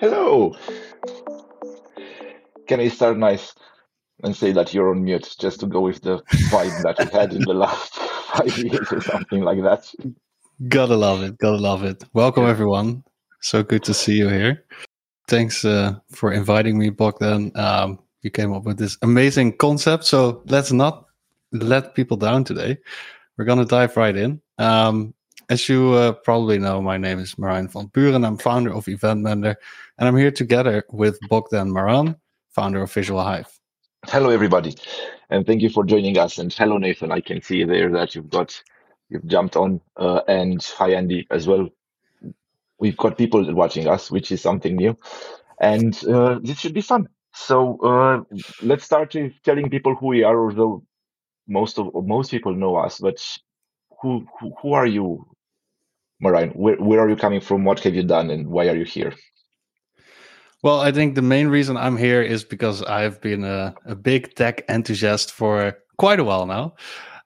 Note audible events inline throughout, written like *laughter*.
Hello. Can I start nice and say that you're on mute just to go with the vibe that we had in the last *laughs* five years or something like that? Gotta love it. Gotta love it. Welcome, everyone. So good to see you here. Thanks uh, for inviting me, Bogdan. Um, you came up with this amazing concept. So let's not let people down today. We're going to dive right in. Um, as you uh, probably know, my name is Merijn van Buuren. I'm founder of Event Mender, and I'm here together with Bogdan Maran, founder of Visual Hive. Hello, everybody, and thank you for joining us. And hello, Nathan. I can see there that you've got you've jumped on, uh, and hi, Andy, as well. We've got people watching us, which is something new, and uh, this should be fun. So uh, let's start with telling people who we are, although most of most people know us, but who who, who are you, Merijn? Where where are you coming from? What have you done, and why are you here? Well, I think the main reason I'm here is because I've been a, a big tech enthusiast for quite a while now.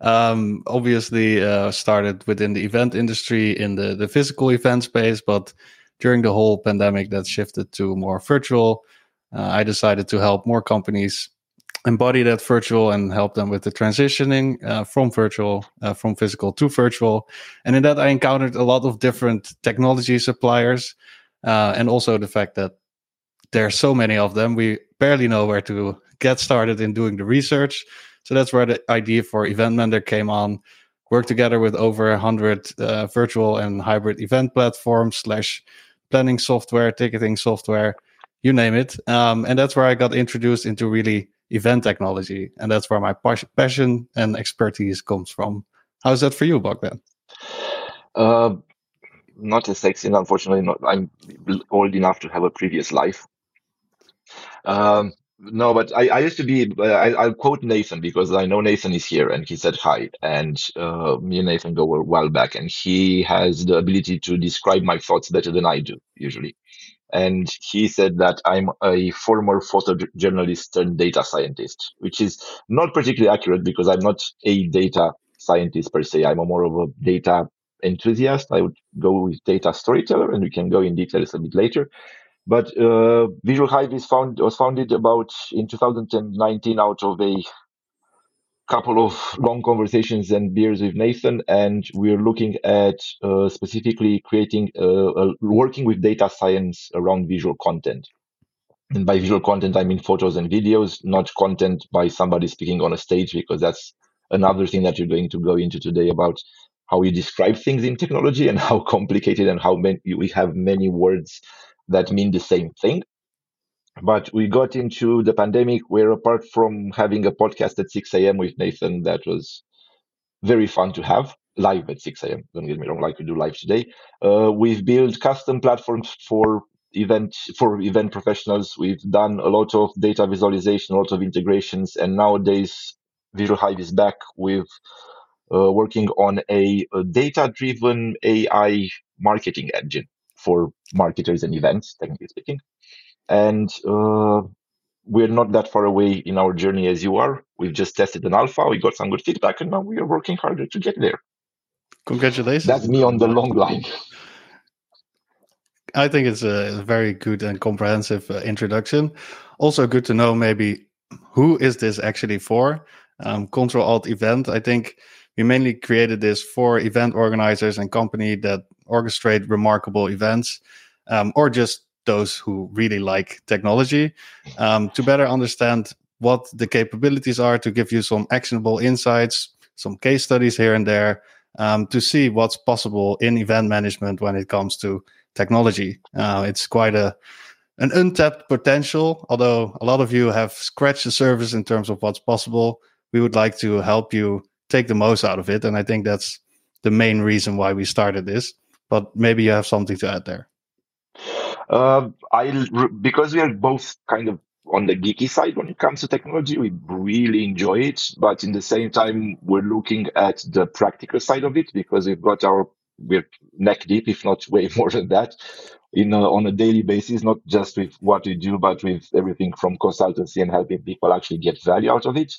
Um, obviously, uh, started within the event industry in the, the physical event space, but during the whole pandemic, that shifted to more virtual. Uh, I decided to help more companies embody that virtual and help them with the transitioning uh, from virtual, uh, from physical to virtual. And in that, I encountered a lot of different technology suppliers, uh, and also the fact that there are so many of them we barely know where to get started in doing the research. So that's where the idea for event mender came on. Work together with over 100 uh, virtual and hybrid event platforms slash planning software ticketing software you name it. Um, and that's where i got introduced into really event technology and that's where my pas- passion and expertise comes from how's that for you bogdan Uh, not as sexy, unfortunately, not. I'm old enough to have a previous life. Um, no, but I, I used to be. Uh, I, I'll quote Nathan because I know Nathan is here, and he said hi, and uh, me and Nathan go a while back, and he has the ability to describe my thoughts better than I do usually. And he said that I'm a former photojournalist turned data scientist, which is not particularly accurate because I'm not a data scientist per se. I'm more of a data enthusiast. I would go with data storyteller, and we can go in details a bit later. But uh, Visual Hive is found was founded about in 2019 out of a couple of long conversations and beers with Nathan, and we're looking at uh, specifically creating uh, working with data science around visual content. And by visual content, I mean photos and videos, not content by somebody speaking on a stage, because that's another thing that you're going to go into today about how we describe things in technology and how complicated and how many we have many words that mean the same thing. But we got into the pandemic where, apart from having a podcast at 6 a.m. with Nathan, that was very fun to have live at 6 a.m. Don't get me wrong, like we do live today. Uh, we've built custom platforms for event for event professionals. We've done a lot of data visualization, a lot of integrations, and nowadays Visual Hive is back with uh, working on a, a data-driven AI marketing engine for marketers and events, technically speaking. And uh, we're not that far away in our journey as you are. We've just tested an alpha, we got some good feedback, and now we are working harder to get there. congratulations That's me on the long line. I think it's a very good and comprehensive uh, introduction. Also, good to know maybe who is this actually for? Um, Control Alt Event. I think we mainly created this for event organizers and company that orchestrate remarkable events, um, or just those who really like technology, um, to better understand what the capabilities are, to give you some actionable insights, some case studies here and there, um, to see what's possible in event management when it comes to technology. Uh, it's quite a an untapped potential. Although a lot of you have scratched the surface in terms of what's possible, we would like to help you take the most out of it, and I think that's the main reason why we started this. But maybe you have something to add there. Uh, I because we are both kind of on the geeky side when it comes to technology. We really enjoy it, but in the same time, we're looking at the practical side of it because we've got our we're neck deep, if not way *laughs* more than that, in a, on a daily basis. Not just with what we do, but with everything from consultancy and helping people actually get value out of it.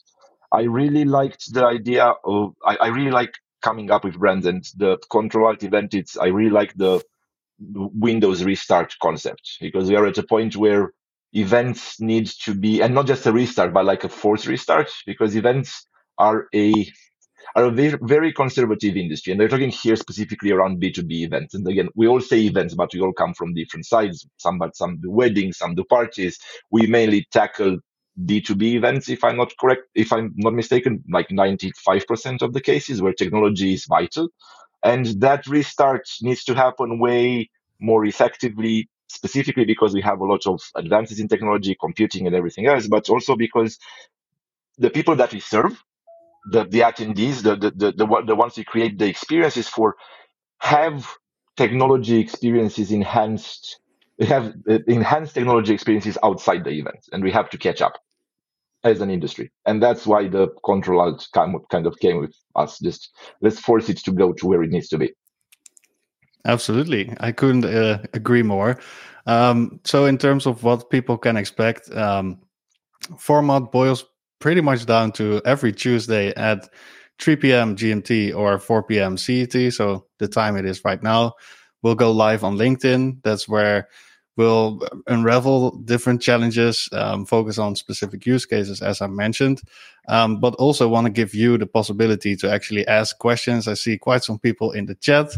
I really liked the idea of. I, I really like coming up with brands and the control alt event. It's I really like the Windows restart concept because we are at a point where events need to be, and not just a restart, but like a forced restart because events are a are a very, very conservative industry. And they're talking here specifically around B2B events. And again, we all say events, but we all come from different sides. Some, but some do weddings, some do parties. We mainly tackle B2B events, if I'm not correct, if I'm not mistaken, like 95% of the cases where technology is vital. And that restart needs to happen way more effectively, specifically because we have a lot of advances in technology, computing, and everything else, but also because the people that we serve, the, the attendees, the, the, the, the, the ones who create the experiences for, have technology experiences enhanced we have uh, enhanced technology experiences outside the event and we have to catch up as an industry. And that's why the control alt kind of came with us. Just let's force it to go to where it needs to be. Absolutely. I couldn't uh, agree more. Um, so, in terms of what people can expect, um, format boils pretty much down to every Tuesday at 3 p.m. GMT or 4 p.m. CET. So, the time it is right now. We'll go live on LinkedIn. That's where We'll unravel different challenges, um, focus on specific use cases, as I mentioned, um, but also want to give you the possibility to actually ask questions. I see quite some people in the chat.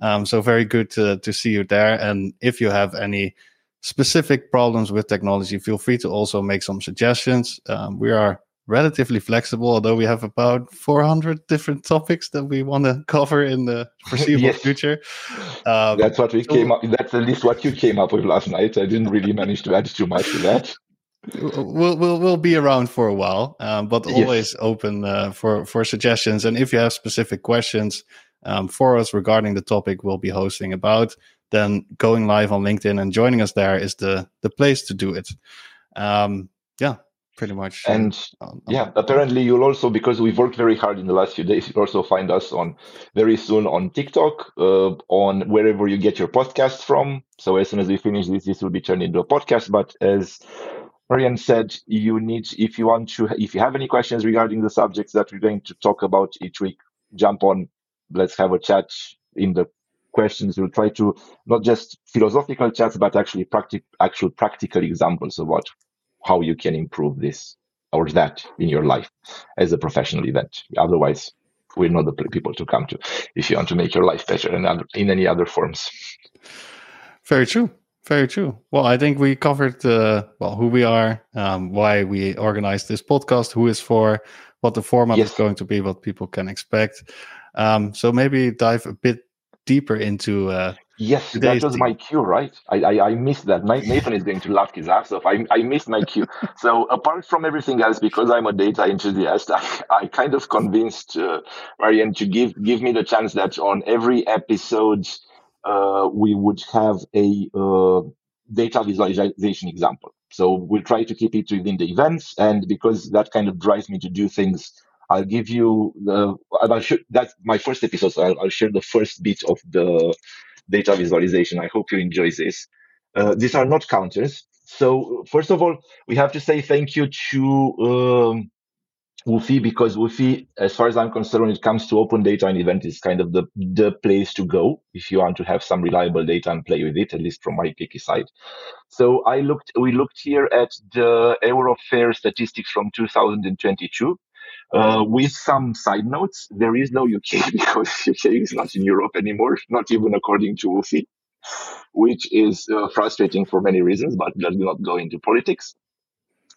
Um, so very good to, to see you there. And if you have any specific problems with technology, feel free to also make some suggestions. Um, we are relatively flexible, although we have about 400 different topics that we want to cover in the *laughs* foreseeable yes. future. Um, that's what we so, came up. That's at least what you came up with last night. I didn't really manage to add too much to that. We'll we'll we'll be around for a while, um, but always yes. open uh, for for suggestions. And if you have specific questions um, for us regarding the topic we'll be hosting about, then going live on LinkedIn and joining us there is the the place to do it. Um, yeah, pretty much. And yeah, apparently you'll also because we've worked very hard in the last few days. You'll also find us on very soon on TikTok, uh, on wherever you get your podcasts from. So as soon as we finish this, this will be turned into a podcast. But as Marian said, you need if you want to if you have any questions regarding the subjects that we're going to talk about each week, jump on. Let's have a chat in the questions. We'll try to not just philosophical chats, but actually practical actual practical examples of what how you can improve this or that in your life as a professional event. Otherwise, we're not the people to come to if you want to make your life better in, other, in any other forms. Very true. Very true. Well, I think we covered uh, well who we are, um, why we organized this podcast, who is for, what the format yes. is going to be, what people can expect. Um, so maybe dive a bit deeper into uh, Yes, that was my cue, right? I, I, I missed that. Nathan is going to laugh his ass off. I, I missed my cue. *laughs* so apart from everything else, because I'm a data enthusiast, *laughs* I, I kind of convinced uh, Marian to give give me the chance that on every episode uh, we would have a uh, data visualization example. So we'll try to keep it within the events, and because that kind of drives me to do things I'll give you the. I'll share, that's my first episode. So I'll, I'll, share the first bit of the data visualization. I hope you enjoy this. Uh, these are not counters. So first of all, we have to say thank you to um, Ufi because Ufi, as far as I'm concerned, when it comes to open data and event, is kind of the the place to go if you want to have some reliable data and play with it. At least from my geeky side. So I looked. We looked here at the Eurofair statistics from 2022. Uh, with some side notes, there is no UK *laughs* because UK is not in Europe anymore, not even according to Ufi, which is uh, frustrating for many reasons, but let's not go into politics.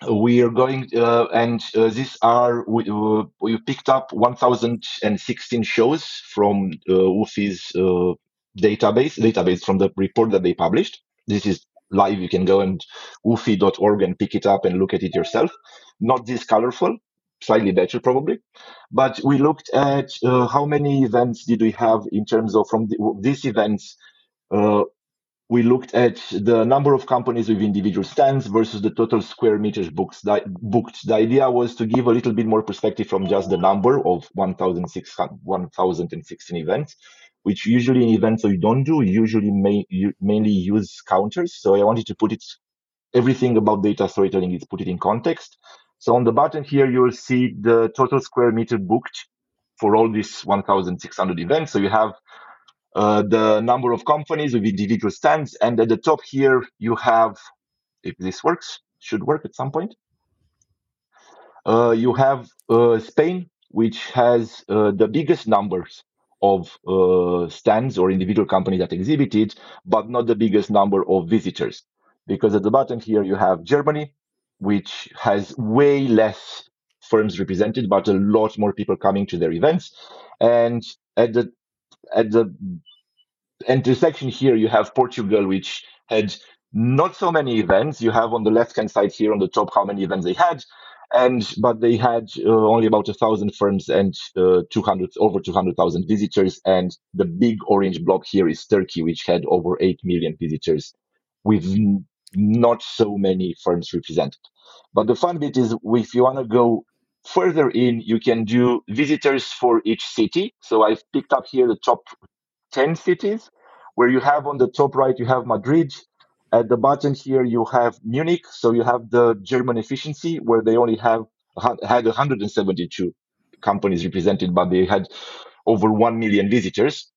We are going, uh, and uh, these are, we, uh, we picked up 1016 shows from uh, Ufi's uh, database, database from the report that they published. This is live. You can go and ufi.org and pick it up and look at it yourself. Not this colorful, slightly better probably. But we looked at uh, how many events did we have in terms of from the, these events. Uh, we looked at the number of companies with individual stands versus the total square meters books booked. The idea was to give a little bit more perspective from just the number of 1,016 events, which usually in events we don't do. Usually may, mainly use counters. So I wanted to put it everything about data storytelling is put it in context. So on the button here, you will see the total square meter booked for all these 1,600 events. So you have uh, the number of companies with individual stands, and at the top here you have, if this works, should work at some point. Uh, you have uh, Spain, which has uh, the biggest numbers of uh, stands or individual companies that exhibited, but not the biggest number of visitors. Because at the bottom here you have Germany, which has way less firms represented, but a lot more people coming to their events. And at the at the intersection here, you have Portugal, which had not so many events. You have on the left hand side here on the top how many events they had, and but they had uh, only about a thousand firms and uh, 200 over 200,000 visitors. And the big orange block here is Turkey, which had over 8 million visitors with not so many firms represented. But the fun bit is if you want to go further in, you can do visitors for each city. So I've picked up here the top 10 cities where you have on the top right, you have Madrid. At the bottom here, you have Munich. So you have the German efficiency where they only have had 172 companies represented, but they had over 1 million visitors.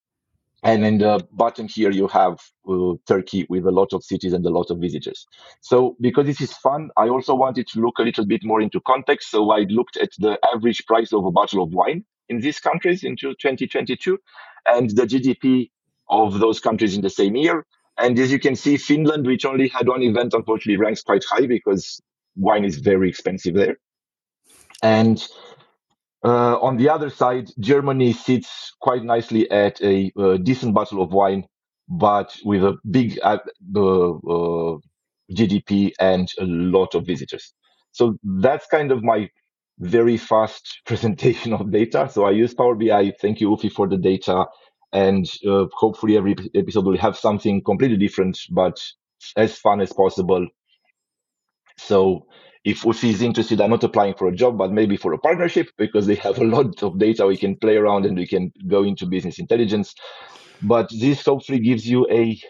And in the bottom here, you have uh, Turkey with a lot of cities and a lot of visitors. So because this is fun, I also wanted to look a little bit more into context. So I looked at the average price of a bottle of wine in these countries into 2022 and the GDP of those countries in the same year. And as you can see, Finland, which only had one event, unfortunately ranks quite high because wine is very expensive there. And uh, on the other side, Germany sits quite nicely at a, a decent bottle of wine, but with a big uh, uh, GDP and a lot of visitors. So that's kind of my very fast *laughs* presentation of data. So I use Power BI. Thank you, Ufi, for the data. And uh, hopefully every episode will have something completely different, but as fun as possible. So if Ufi is interested, I'm not applying for a job, but maybe for a partnership because they have a lot of data we can play around and we can go into business intelligence. But this hopefully gives you a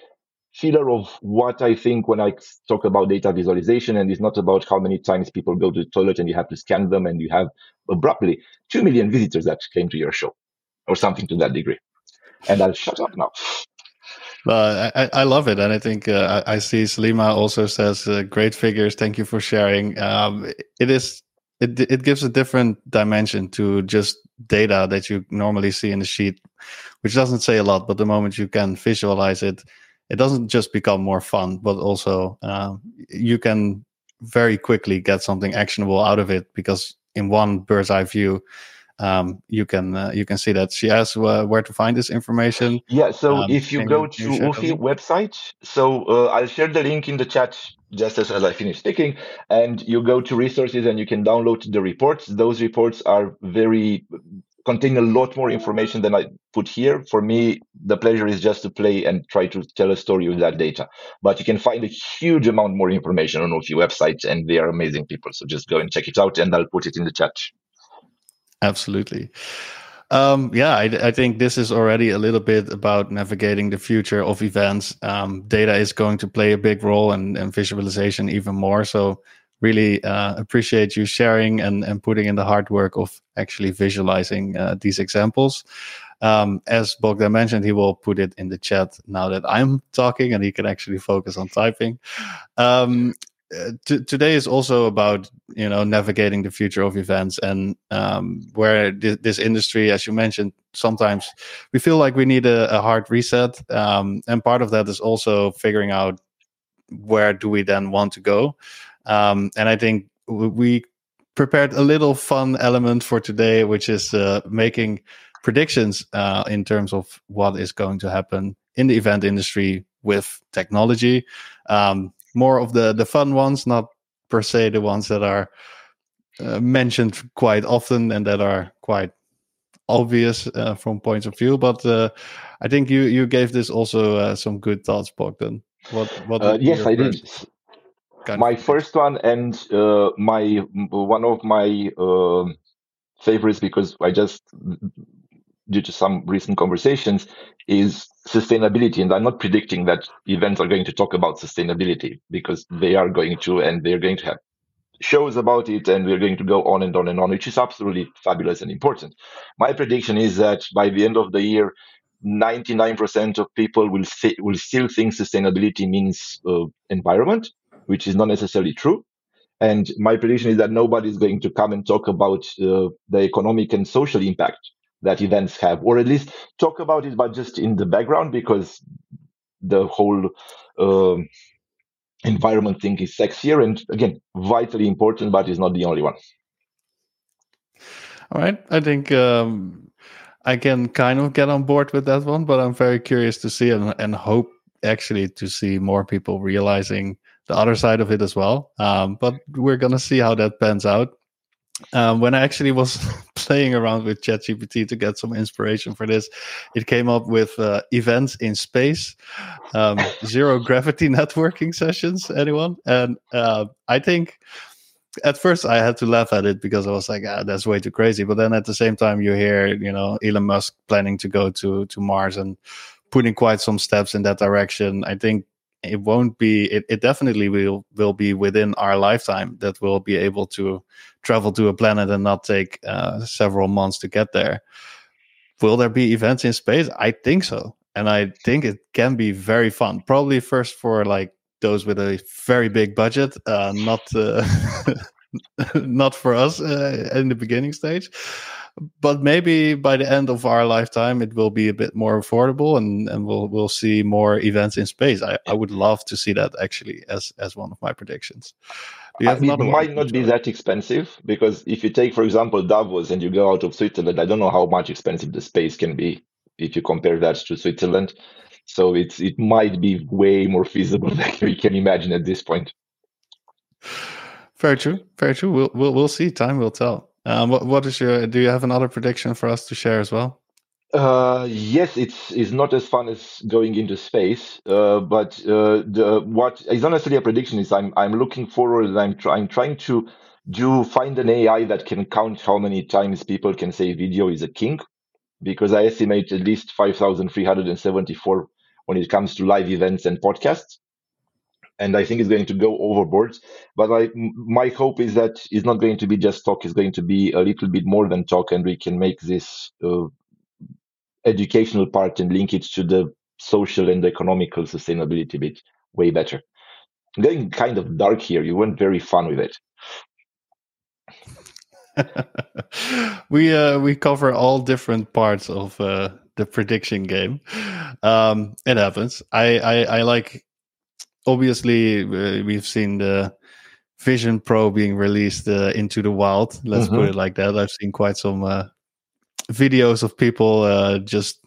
feeler of what I think when I talk about data visualization. And it's not about how many times people go to the toilet and you have to scan them and you have abruptly 2 million visitors that came to your show or something to that degree. And I'll shut up now. I, I love it, and I think uh, I see Salima also says uh, great figures. Thank you for sharing. Um, it is it it gives a different dimension to just data that you normally see in the sheet, which doesn't say a lot. But the moment you can visualize it, it doesn't just become more fun, but also uh, you can very quickly get something actionable out of it because in one bird's eye view um, you can uh, you can see that she asks uh, where to find this information. Yeah, so um, if you go to Ufi website, so uh, I'll share the link in the chat just as, as I finish speaking, and you go to resources and you can download the reports. Those reports are very contain a lot more information than I put here. For me, the pleasure is just to play and try to tell a story with that data. But you can find a huge amount more information on Ufi website, and they are amazing people. So just go and check it out, and I'll put it in the chat. Absolutely. Um, yeah, I, I, think this is already a little bit about navigating the future of events. Um, data is going to play a big role and, visualization even more. So, really uh, appreciate you sharing and, and putting in the hard work of actually visualizing uh, these examples. Um, as Bogdan mentioned, he will put it in the chat now that I'm talking and he can actually focus on typing. Um, uh, t- today is also about you know navigating the future of events and um, where th- this industry, as you mentioned, sometimes we feel like we need a, a hard reset, um, and part of that is also figuring out where do we then want to go. Um, and I think w- we prepared a little fun element for today, which is uh, making predictions uh, in terms of what is going to happen in the event industry with technology. Um, more of the the fun ones, not per se the ones that are uh, mentioned quite often and that are quite obvious uh, from points of view. But uh, I think you you gave this also uh, some good thoughts, Bogdan. What what? Uh, yes, I did. My first one and uh, my one of my um, favorites because I just due to some recent conversations is sustainability. And I'm not predicting that events are going to talk about sustainability because they are going to, and they're going to have shows about it, and we're going to go on and on and on, which is absolutely fabulous and important. My prediction is that by the end of the year, 99% of people will say, will still think sustainability means uh, environment, which is not necessarily true. And my prediction is that nobody is going to come and talk about uh, the economic and social impact that events have, or at least talk about it, but just in the background, because the whole um, environment thing is sexier and again vitally important, but is not the only one. All right, I think um, I can kind of get on board with that one, but I'm very curious to see and, and hope actually to see more people realizing the other side of it as well. Um, but we're gonna see how that pans out. Um, when I actually was *laughs* playing around with ChatGPT to get some inspiration for this, it came up with uh, events in space, um, zero gravity *laughs* networking sessions. Anyone? And uh, I think at first I had to laugh at it because I was like, ah, that's way too crazy. But then at the same time, you hear, you know, Elon Musk planning to go to to Mars and putting quite some steps in that direction. I think it won't be. It, it definitely will will be within our lifetime that we'll be able to travel to a planet and not take uh, several months to get there. Will there be events in space? I think so, and I think it can be very fun. Probably first for like those with a very big budget, uh, not uh, *laughs* not for us uh, in the beginning stage. But maybe by the end of our lifetime, it will be a bit more affordable, and, and we'll we'll see more events in space. I, I would love to see that actually as as one of my predictions. it might not be that expensive because if you take, for example, Davos and you go out of Switzerland, I don't know how much expensive the space can be if you compare that to Switzerland. So it's it might be way more feasible *laughs* than we can imagine at this point. Very true. Very true. We'll we'll, we'll see. Time will tell. Um, what what is your? Do you have another prediction for us to share as well? Uh, yes, it's it's not as fun as going into space, uh, but uh, the what is necessarily a prediction is I'm I'm looking forward. And I'm trying trying to do find an AI that can count how many times people can say video is a king, because I estimate at least five thousand three hundred and seventy four when it comes to live events and podcasts. And I think it's going to go overboard. But I, my hope is that it's not going to be just talk, it's going to be a little bit more than talk, and we can make this uh, educational part and link it to the social and economical sustainability bit way better. I'm getting kind of dark here. You weren't very fun with it. *laughs* we uh, we cover all different parts of uh, the prediction game. Um, it happens. I, I, I like. Obviously, uh, we've seen the Vision Pro being released uh, into the wild. Let's mm-hmm. put it like that. I've seen quite some uh, videos of people uh, just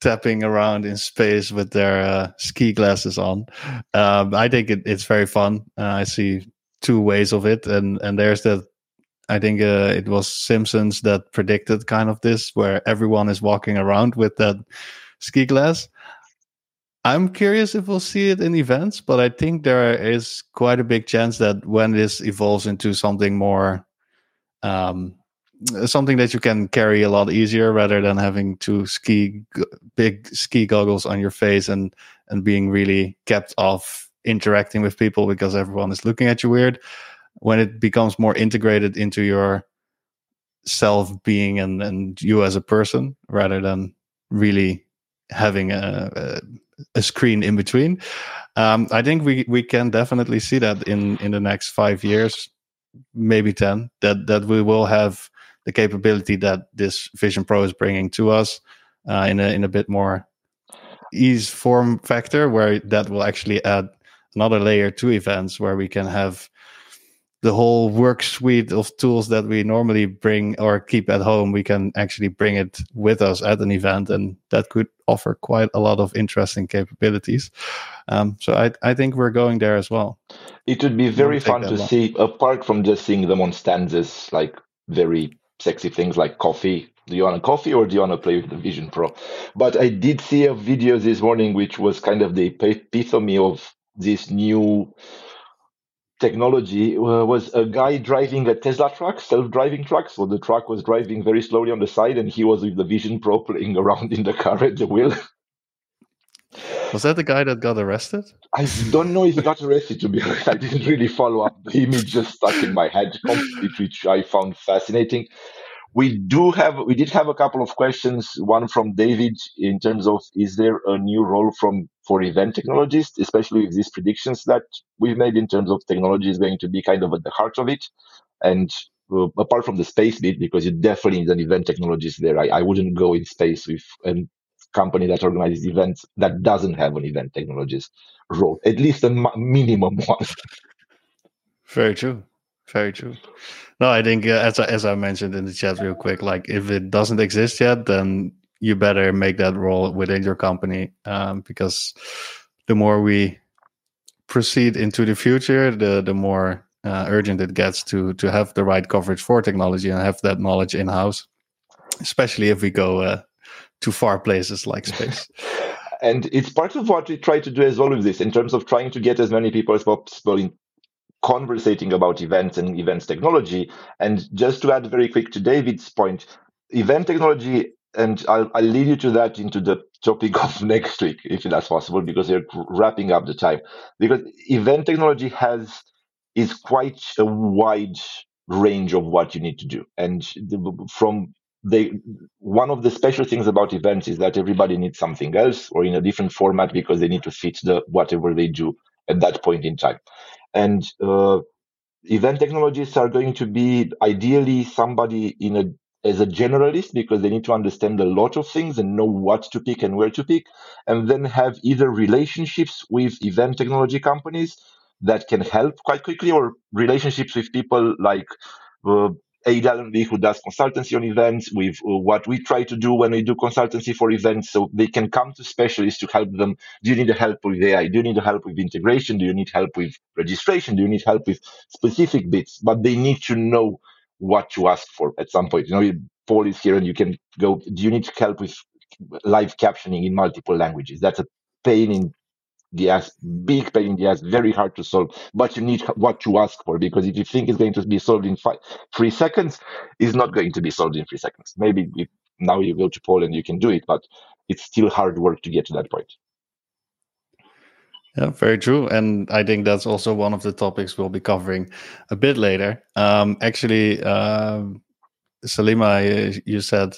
tapping around in space with their uh, ski glasses on. Um, I think it, it's very fun. Uh, I see two ways of it, and and there's that I think uh, it was Simpsons that predicted kind of this, where everyone is walking around with that ski glass. I'm curious if we'll see it in events, but I think there is quite a big chance that when this evolves into something more, um, something that you can carry a lot easier rather than having to ski big ski goggles on your face and and being really kept off interacting with people because everyone is looking at you weird. When it becomes more integrated into your self being and, and you as a person rather than really having a, a, a screen in between. Um, I think we, we can definitely see that in, in the next five years, maybe 10, that, that we will have the capability that this Vision Pro is bringing to us uh, in, a, in a bit more ease form factor where that will actually add another layer to events where we can have the whole work suite of tools that we normally bring or keep at home, we can actually bring it with us at an event, and that could offer quite a lot of interesting capabilities. Um, so I, I think we're going there as well. It would be very fun to long. see, apart from just seeing them on stands like very sexy things like coffee. Do you want a coffee or do you want to play with the Vision Pro? But I did see a video this morning which was kind of the epitome of this new technology uh, was a guy driving a Tesla truck, self-driving truck. So the truck was driving very slowly on the side, and he was with the Vision Pro playing *laughs* around in the car at the wheel. Was that the guy that got arrested? I don't know if he got arrested. To be honest, I didn't really follow up. The image just stuck in my head, which I found fascinating. we do have we did have a couple of questions. One from David in terms of is there a new role from for event technologists, especially with these predictions that we've made in terms of technology is going to be kind of at the heart of it. And uh, apart from the space bit, because you definitely need an event technologist there, I, I wouldn't go in space with a company that organizes events that doesn't have an event technologist role, at least a minimum *laughs* one. Very true. Very true. No, I think uh, as I, as I mentioned in the chat real quick, like if it doesn't exist yet, then you better make that role within your company um, because the more we proceed into the future, the the more uh, urgent it gets to to have the right coverage for technology and have that knowledge in house, especially if we go uh, to far places like space. *laughs* and it's part of what we try to do as well with this in terms of trying to get as many people as possible in conversating about events and events technology. And just to add very quick to David's point, event technology, and I'll, I'll lead you to that into the topic of *laughs* next week, if that's possible, because we're wrapping up the time. Because event technology has is quite a wide range of what you need to do, and the, from they one of the special things about events is that everybody needs something else or in a different format because they need to fit the whatever they do at that point in time and uh, event technologists are going to be ideally somebody in a as a generalist because they need to understand a lot of things and know what to pick and where to pick, and then have either relationships with event technology companies that can help quite quickly, or relationships with people like uh, AWB who does consultancy on events with uh, what we try to do when we do consultancy for events. So they can come to specialists to help them. Do you need help with AI? Do you need help with integration? Do you need help with registration? Do you need help with specific bits? But they need to know what to ask for at some point. You know, Paul is here and you can go, do you need help with live captioning in multiple languages? That's a pain in the ass, big pain in the ass, very hard to solve. But you need what you ask for because if you think it's going to be solved in five, three seconds, it's not going to be solved in three seconds. Maybe if now you go to Poland, you can do it, but it's still hard work to get to that point. Yeah, very true. And I think that's also one of the topics we'll be covering a bit later. Um, actually, uh, Salima, you said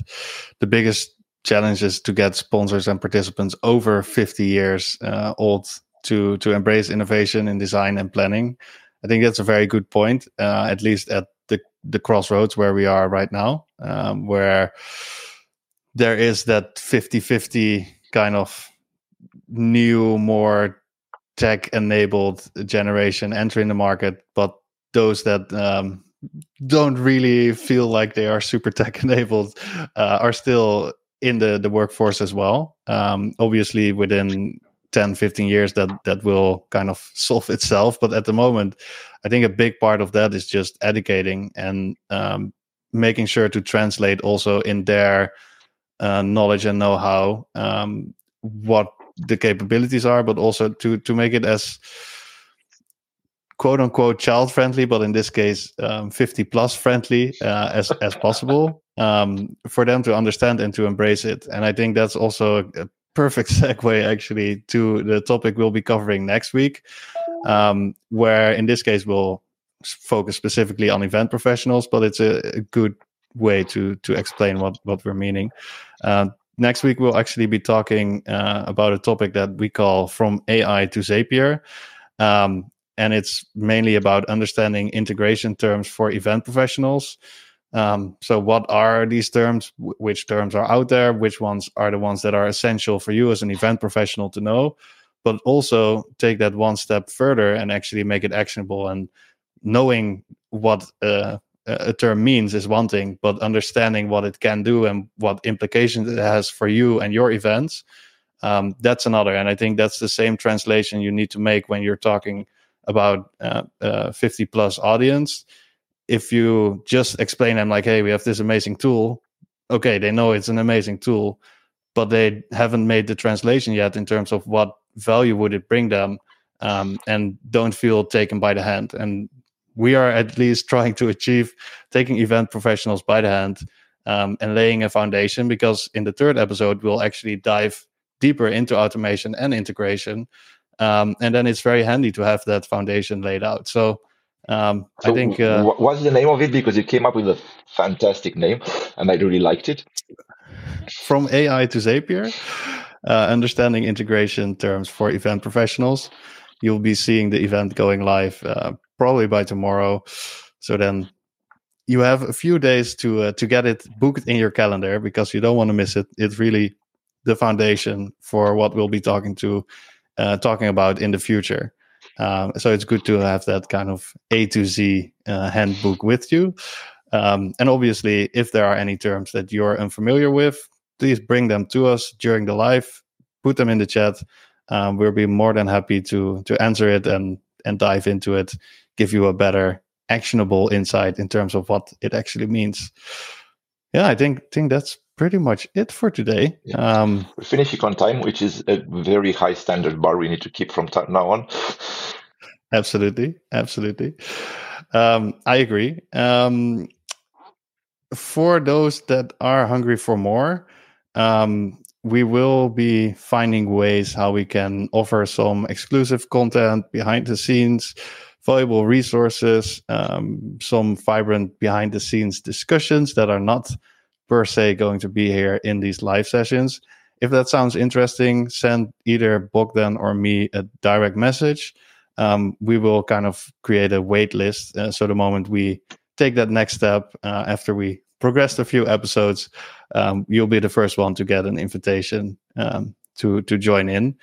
the biggest challenge is to get sponsors and participants over 50 years uh, old to to embrace innovation in design and planning. I think that's a very good point, uh, at least at the the crossroads where we are right now, um, where there is that 50-50 kind of new, more tech enabled generation entering the market, but those that um, don't really feel like they are super *laughs* tech enabled uh, are still in the the workforce as well. Um, obviously, within 10, 15 years, that that will kind of *laughs* solve itself. But at the moment, I think a big part of that is just educating and um, making sure to translate also in their uh, knowledge and know-how um, what the capabilities are, but also to to make it as quote unquote child friendly, but in this case, um, 50 plus friendly uh, as as possible um, for them to understand and to embrace it. And I think that's also a, perfect *laughs* segue actually to the topic we'll be covering next week, um, where in this case we'll focus specifically on event professionals, but it's a, a good way to to explain what what we're meaning. Uh, next week we'll actually be talking uh, about a topic that we call from AI to Zapier. Um, and it's mainly about understanding integration terms for event professionals. Um, so, what are these terms? which terms are out there? Which ones are the ones that are essential for you as an event professional to know? But also take that one step further and actually make it actionable. And knowing what uh, a term means is one thing, but understanding what it can do and what implications it has for you and your events, um, that's another. And I think that's the same translation you need to make when you're talking about uh, uh, 50 plus audience if you just explain them like, hey, we have this amazing tool, okay, they know it's an amazing tool, but they haven't made the translation yet in terms of what value would it bring them, um, and don't feel taken by the hand. And we are at least *laughs* trying to achieve taking event professionals by the hand um, and laying a foundation because in the third episode we'll actually dive deeper into automation and integration um, and then it's very handy to have that foundation laid out so Um, so I think. Uh, what's the name of it? Because you came up with a fantastic name, and I really liked it. From AI to Zapier, uh, understanding integration terms for event professionals. You'll be seeing the event going live uh, probably by tomorrow. So then you have a few days to uh, to get it booked in your calendar because you don't want to miss it. It's really the foundation for what we'll be talking to uh, talking about in the future. Um, so it's good to have that kind of A to Z uh, handbook with you. Um, and obviously, if there are any terms that you're unfamiliar with, please bring them to us during the live. Put them in the chat. Um, we'll be more than happy to to answer it and and dive into it, give you a better actionable insight in terms of what it actually means. Yeah, I think think that's pretty much it for today. Yeah. Um, We're finishing on time, which is a very high standard bar we need to keep from t- now on. absolutely, absolutely. Um, I agree. Um, for those that are hungry for more, um, we will be finding ways how we can offer some exclusive content behind the scenes valuable resources, um, some vibrant behind the scenes discussions that are not per se going to be here in these live sessions. If that sounds interesting, send either Bogdan or me a direct message. Um, we will kind of create a wait list. Uh, so the moment we take that next step uh, after we progressed a few episodes, um, you'll be the first one to get an invitation um, to to join in.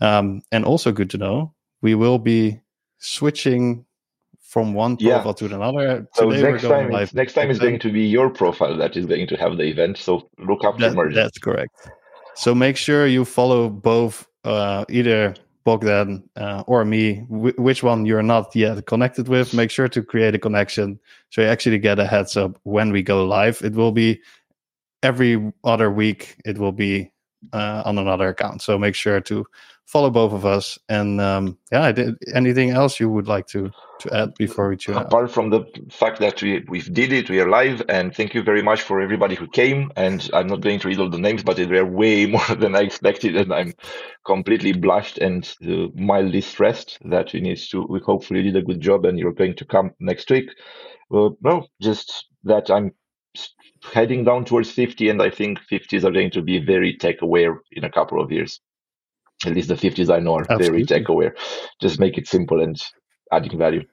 Um, and also good to know, we will be switching from one profile yeah. to another. So next time, next time is going to be your profile that is going to have the event. So look up that, merge. That's correct. So make sure you follow both, uh, either Bogdan uh, or me, which one you're not yet connected with. Make sure to create a connection so you actually get a heads up when we go live. It will be every other week. It will be uh, on another account. So make sure to follow both of us. And um, yeah, did, anything else you would like to to add before we tune Apart out? from the fact that we we did it, we are live, and thank you very much for everybody who came. And I'm not going to read all the names, but there were way *laughs* more than I expected, and I'm completely blushed and uh, mildly stressed that we need to. We hopefully did a good job, and you're going to come next week. Uh, no, just that I'm heading down towards 50, and I think 50s are going to be very tech aware in a couple of years. At least the 50s I know are Absolutely. very tech aware. Just make it simple and adding value.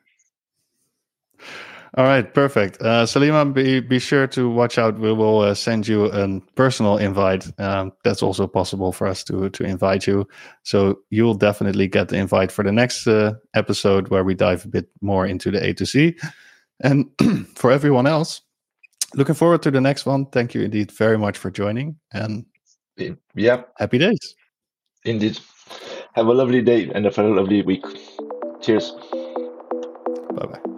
All right, perfect. Uh, Salima, be, be sure to watch out. We will uh, send you a personal invite. Um, that's also possible for us to to invite you. So you'll definitely get the invite for the next uh, episode where we dive a bit more into the A to C. And *clears throat* for everyone else, looking forward to the next one. Thank you indeed very much for joining. And yeah, happy days. Indeed. Have a lovely day and a lovely week. Cheers. Bye bye.